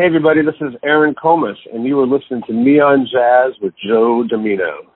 Hey, everybody, this is Aaron Comas, and you are listening to Neon Jazz with Joe Domino.